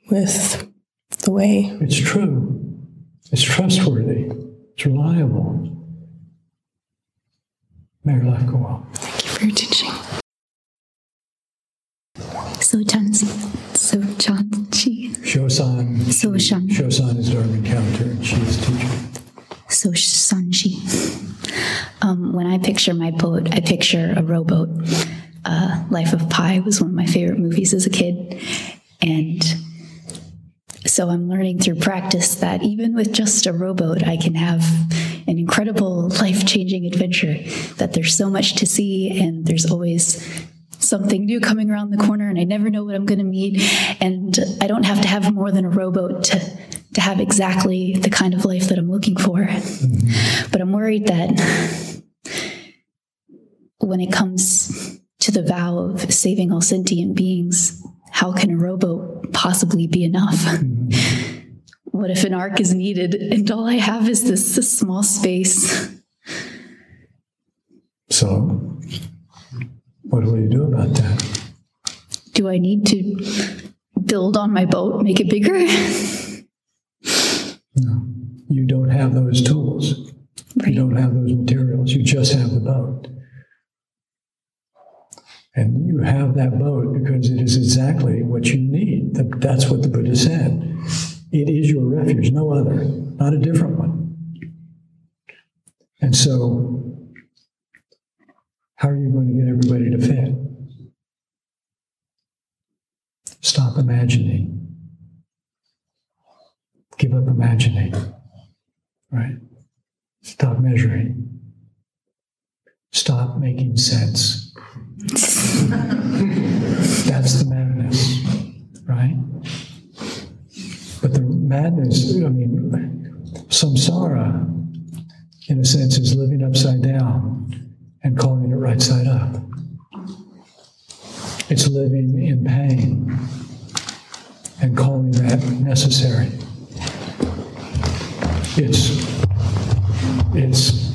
with the way. It's true. It's trustworthy. It's reliable. May your life go well. Thank you for your teaching. So Chanchi. So Chanchi. Shosan. Soshan. Shosan is Dharma encounter, and she is teacher. So Sanji. Um, when I picture my boat, I picture a rowboat. Uh, Life of Pi was one of my favorite movies as a kid. And so I'm learning through practice that even with just a rowboat, I can have an incredible life changing adventure, that there's so much to see, and there's always something new coming around the corner, and I never know what I'm going to meet. And I don't have to have more than a rowboat to, to have exactly the kind of life that I'm looking for. But I'm worried that when it comes to the vow of saving all sentient beings, how can a rowboat possibly be enough? What if an ark is needed and all I have is this, this small space? So, what will you do about that? Do I need to build on my boat, make it bigger? (laughs) No. You don't have those tools. Right. You don't have those materials. You just have the boat. And you have that boat because it is exactly what you need. That's what the Buddha said. It is your refuge, no other, not a different one. And so, how are you going to get everybody to fit? Stop imagining. Give up imagining. Right? Stop measuring. Stop making sense. (laughs) That's the madness, right? But the madness, I mean, samsara, in a sense, is living upside down. and calling it right side up. It's living in pain and calling that necessary. It's, it's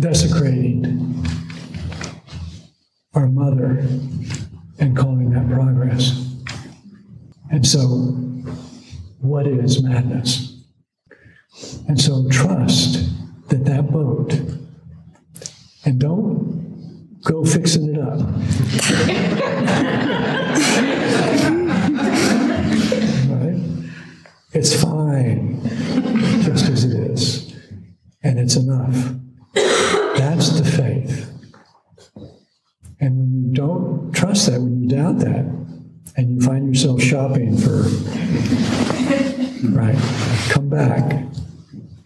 desecrating our mother and calling that progress. And so, what is madness? And so, trust that that boat, and don't go fixing it up. (laughs) right? It's fine, just as it is, and it's enough. That's the faith. And when you don't trust that, when you doubt that, and you find yourself shopping for, right, come back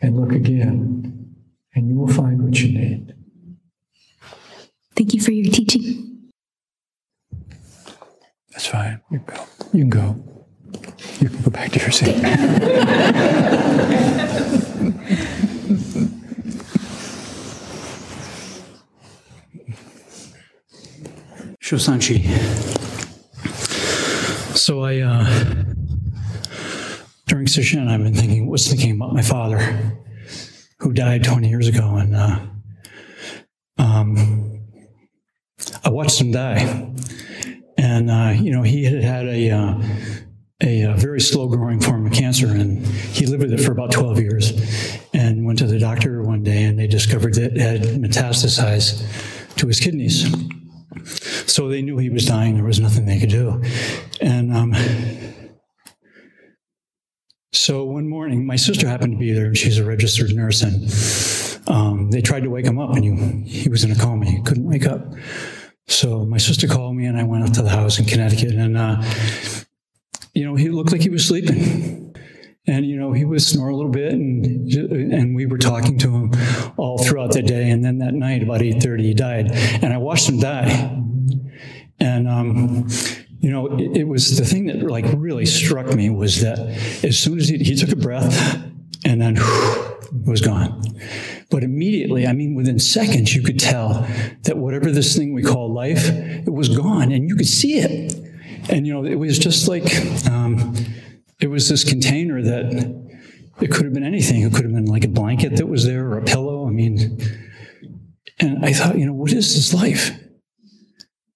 and look again, and you will find what you need. Thank you for your teaching. That's fine. You can go. You can go. You can go back to your seat. (laughs) Shosanshi. So I, uh, during sesshin, I've been thinking, was thinking about my father, who died 20 years ago, and uh, um, I watched him die, and uh, you know he had had a, uh, a a very slow growing form of cancer, and he lived with it for about 12 years, and went to the doctor one day, and they discovered that it had metastasized to his kidneys. So they knew he was dying. There was nothing they could do. And um, so one morning, my sister happened to be there, and she's a registered nurse. And um, they tried to wake him up, and he, he was in a coma. He couldn't wake up. So my sister called me, and I went up to the house in Connecticut. And, uh, you know, he looked like he was sleeping. And you know, he would snore a little bit, and and we were talking to him all throughout the day. And then that night, about eight thirty, he died, and I watched him die. And um, you know, it, it, was the thing that like really struck me was that as soon as he, he took a breath, and then whew, was gone. But immediately, I mean, within seconds, you could tell that whatever this thing we call life, it was gone, and you could see it. And you know, it was just like. Um, it was this container that it could have been anything. It could have been like a blanket that was there or a pillow. I mean, and I thought, you know, what is this life?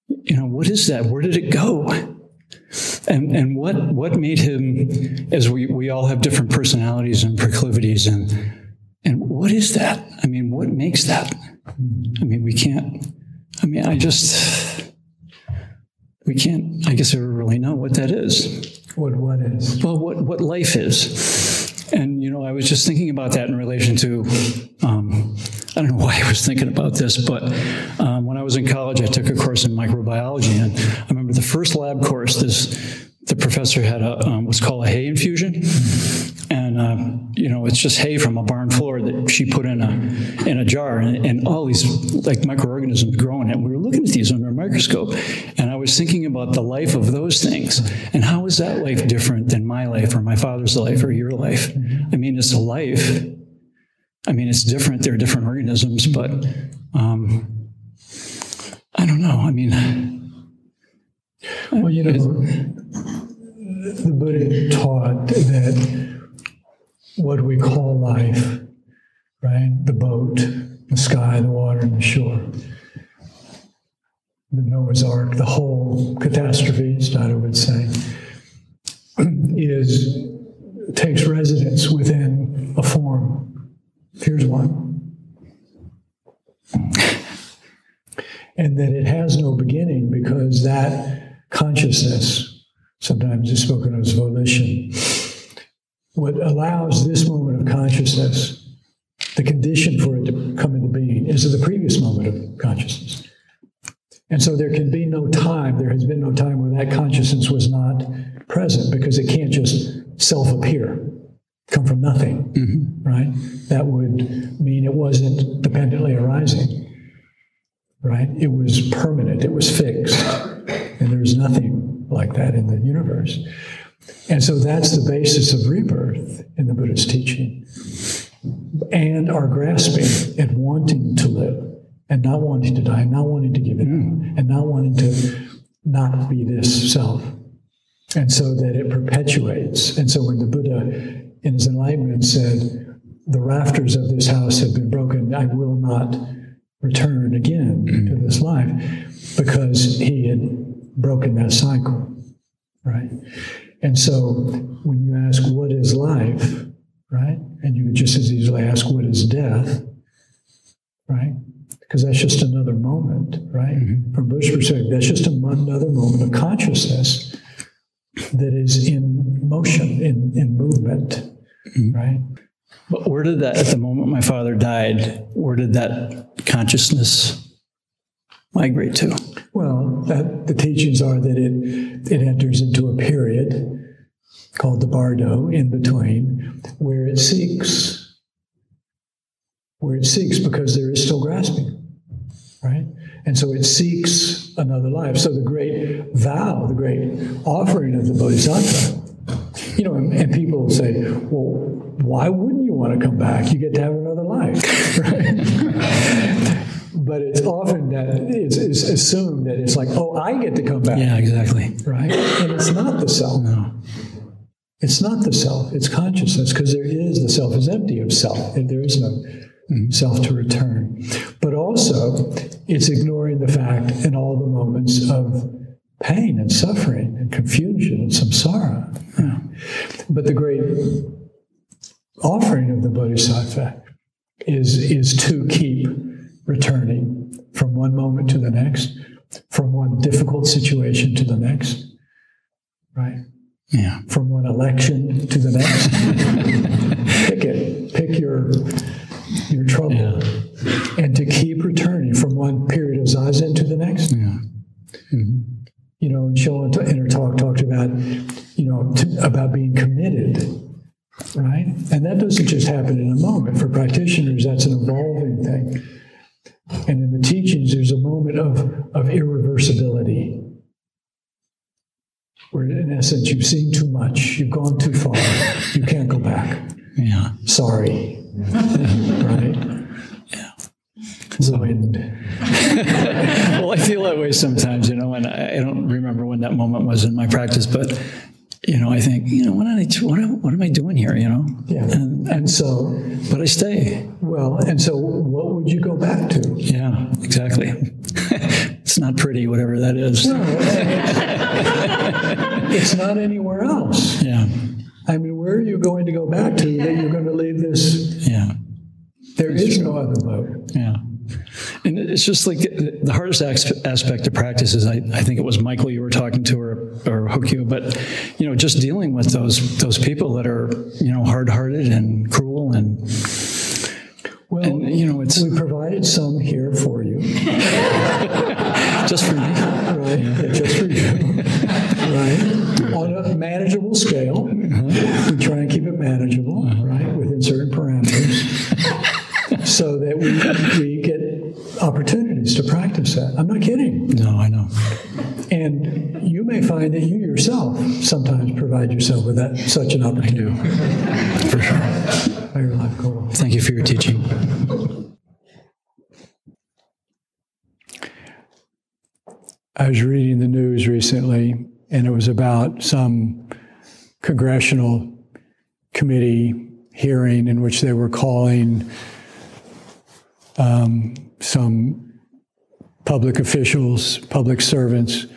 You know, what is that? Where did it go? And and what what made him, as we, we all have different personalities and proclivities, and and what is that? I mean, what makes that? I mean, we can't. I mean, I just we can't. I guess ever really know what that is. What what is? Well, what what life is, and you know, I was just thinking about that in relation to. Um, I don't know why I was thinking about this, but um, when I was in college, I took a course in microbiology, and I remember the first lab course. This the professor had a um, what's called a hay infusion, and uh, you know it's just hay from a barn floor that she put in a in a jar, and, and all these like microorganisms growing it. We were looking at these under a microscope, and I was thinking about the life of those things, and how is that life different than my life or my father's life or your life? I mean, it's a life. I mean, it's different. They're different organisms, but um, I don't know. I mean, well, you know, the Buddha taught that what we call life, right? The boat, the sky, the water, and the shore. The Noah's Ark, the whole catastrophe, Stato would say, is takes residence within a form. Here's one. And that it has no beginning because that consciousness, sometimes is spoken of as volition, what allows this moment of consciousness, the condition for it to come into being, is the previous moment of consciousness. And so there can be no time, there has been no time where that consciousness was not present because it can't just self appear, come from nothing, mm-hmm. right? That would mean it wasn't dependently arising, right? It was permanent, it was fixed, and there's nothing like that in the universe. And so that's the basis of rebirth in the Buddhist teaching. And our grasping and wanting to live and not wanting to die, and not wanting to give it up, hmm. and not wanting to not be this self. And so that it perpetuates. And so when the Buddha in his enlightenment said, The rafters of this house have been broken, I will not return again hmm. to this life, because he had broken that cycle, right? And so when you ask, What is life? right? And you could just as easily ask, What is death? right? Because that's just another moment, right? Mm-hmm. From Buddhist perspective, that's just another moment of consciousness that is in motion, in, in movement, mm-hmm. right? But where did that, at the moment my father died, where did that consciousness migrate to? Well, that, the teachings are that it, it enters into a period called the bardo in between where it seeks where it seeks because there is still grasping, right? And so it seeks another life. So the great vow, the great offering of the Bodhisattva, you know, and, and people say, well, why wouldn't you want to come back? You get to have another life, (laughs) right? But it's often that it's, it's, assumed that it's like, oh, I get to come back. Yeah, exactly. Right? And it's not the self. No. It's not the self. It's consciousness because there is the self is empty of self. There is no mm-hmm. self to return. But also, it's ignoring the fact in all the moments of pain and suffering and confusion and samsara. Yeah. But the great offering of the Bodhisattva is, is to keep returning from one moment to the next, from one difficult situation to the next, right? Yeah. From one election to the next. (laughs) pick it. Pick your your trouble, yeah. and to keep returning from one period of zazen to the next. Yeah. Mm-hmm. You know, and in her talk talked about, you know, to, about being committed, right? And that doesn't just happen in a moment. For practitioners, that's an evolving thing. And in the teachings, there's a moment of, of irreversibility, where in essence, you've seen too much, you've gone too far, you can't go back. Yeah. Sorry (laughs) right? Yeah. The wind. (laughs) well, I feel that way sometimes, you know, and I, I, don't remember when that moment was in my practice, but you know, I think, you know, what, I, what, am, what am I doing here, you know? Yeah. And, and so, but I stay. Well, and so what would you go back to? Yeah, exactly. (laughs) it's not pretty, whatever that is. No, it's not anywhere else. Yeah. I mean, where are you going to go back to that you're going to leave this? Yeah. There is no other boat. Yeah. And it's just like the hardest aspect of practice is I, I think it was Michael you were talking to or, or Hokyu, but you know, just dealing with those those people that are, you know, hard hearted and cruel and well, and, you know, it's we provided some here for you, (laughs) just for me, right? Yeah. Yeah, just for you, right? (laughs) On a manageable scale, uh-huh. we try and keep it manageable, uh-huh. right, within certain parameters, (laughs) so that we we to practice that. I'm not kidding. No, I know. And you may find that you yourself sometimes provide yourself with that such an opportunity. For sure. Thank you for your teaching. I was reading the news recently, and it was about some congressional committee hearing in which they were calling um, some public officials, public servants,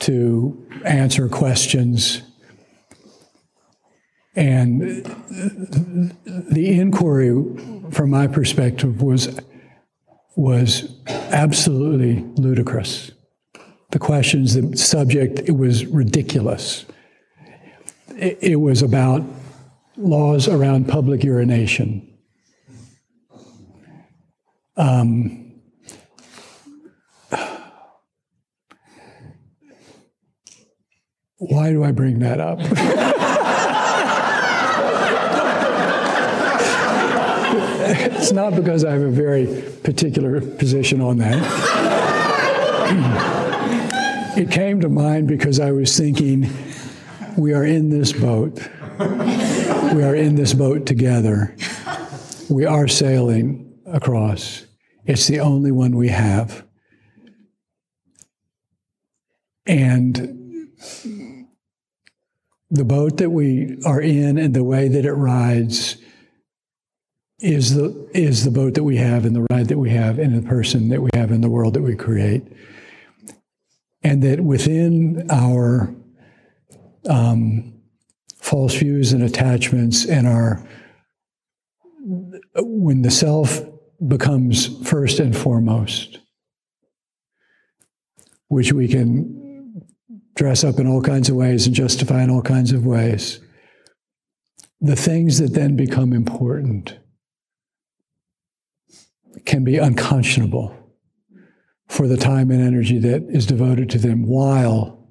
to answer questions and the inquiry, from my perspective, was, was absolutely ludicrous. The questions, the subject, it was ridiculous. It, it was about laws around public urination. Um, why do I bring that up? it's not because I have a very particular position on that. it came to mind because I was thinking, we are in this boat. We are in this boat together. We are sailing across. It's the only one we have. And the boat that we are in and the way that it rides is the is the boat that we have and the ride that we have and the person that we have in the world that we create. And that within our um, false views and attachments and our when the self becomes first and foremost which we can dress up in all kinds of ways and justify in all kinds of ways the things that then become important can be unconscionable for the time and energy that is devoted to them while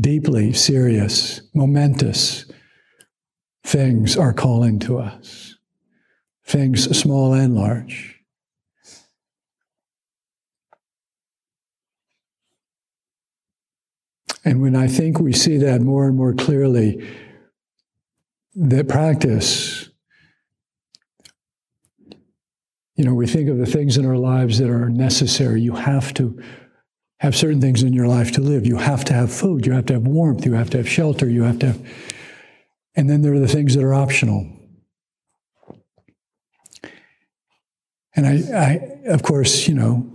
deeply serious, momentous things are calling to us, things small and large. And when I think we see that more and more clearly, that practice you know, we think of the things in our lives that are necessary. You have to have certain things in your life to live. You have to have food. You have to have warmth. You have to have shelter. You have to have. And then there are the things that are optional. And I, I of course, you know,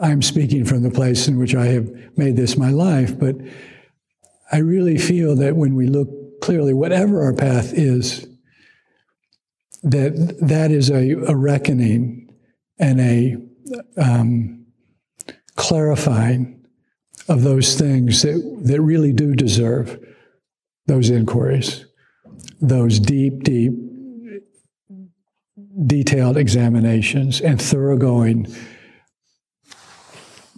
I'm speaking from the place in which I have made this my life, but I really feel that when we look clearly, whatever our path is, that that is a, a reckoning and a um, clarifying of those things that, that really do deserve those inquiries, those deep, deep, detailed examinations and thoroughgoing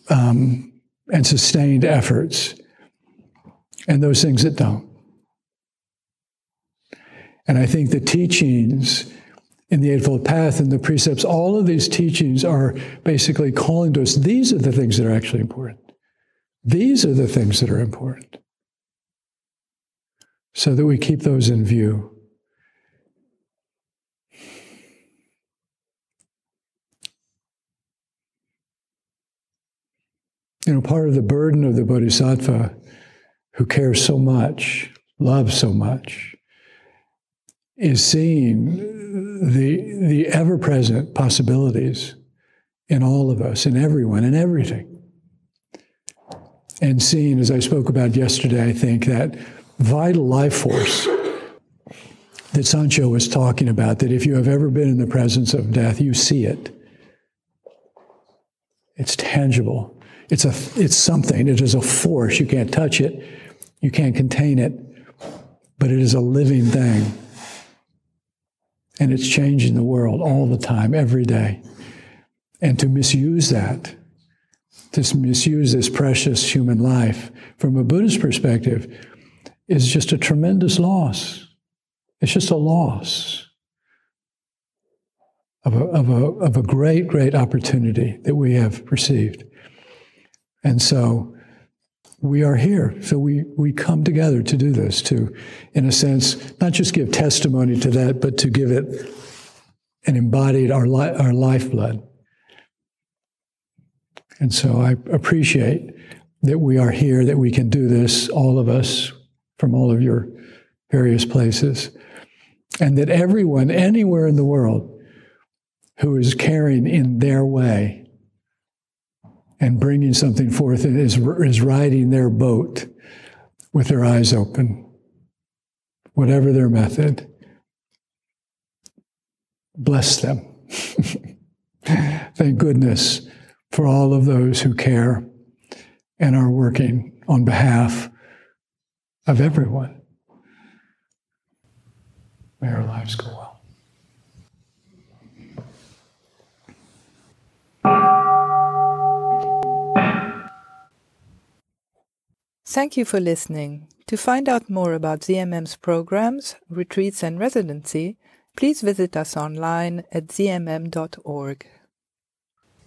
um, and sustained efforts, and those things that don't. And I think the teachings in the Eightfold Path and the precepts, all of these teachings are basically calling to us these are the things that are actually important. These are the things that are important. So that we keep those in view. You know, part of the burden of the Bodhisattva who cares so much, loves so much, is seeing the, the ever present possibilities in all of us, in everyone, in everything. And seeing, as I spoke about yesterday, I think that vital life force that Sancho was talking about, that if you have ever been in the presence of death, you see it. It's tangible. It's, a, it's something. It is a force. You can't touch it, you can't contain it, but it is a living thing. And it's changing the world all the time, every day. And to misuse that, to misuse this precious human life from a Buddhist perspective is just a tremendous loss. It's just a loss of a, of a, of a great, great opportunity that we have received. And so we are here. So we, we come together to do this, to, in a sense, not just give testimony to that, but to give it and embodied our, li- our lifeblood. And so I appreciate that we are here, that we can do this, all of us, from all of your various places, and that everyone, anywhere in the world, who is caring in their way and bringing something forth is, is riding their boat with their eyes open, whatever their method. Bless them. (laughs) Thank goodness for all of those who care and are working on behalf of everyone. May our lives go well. Thank you for listening. To find out more about ZMM's programs, retreats, and residency, please visit us online at zmm.org.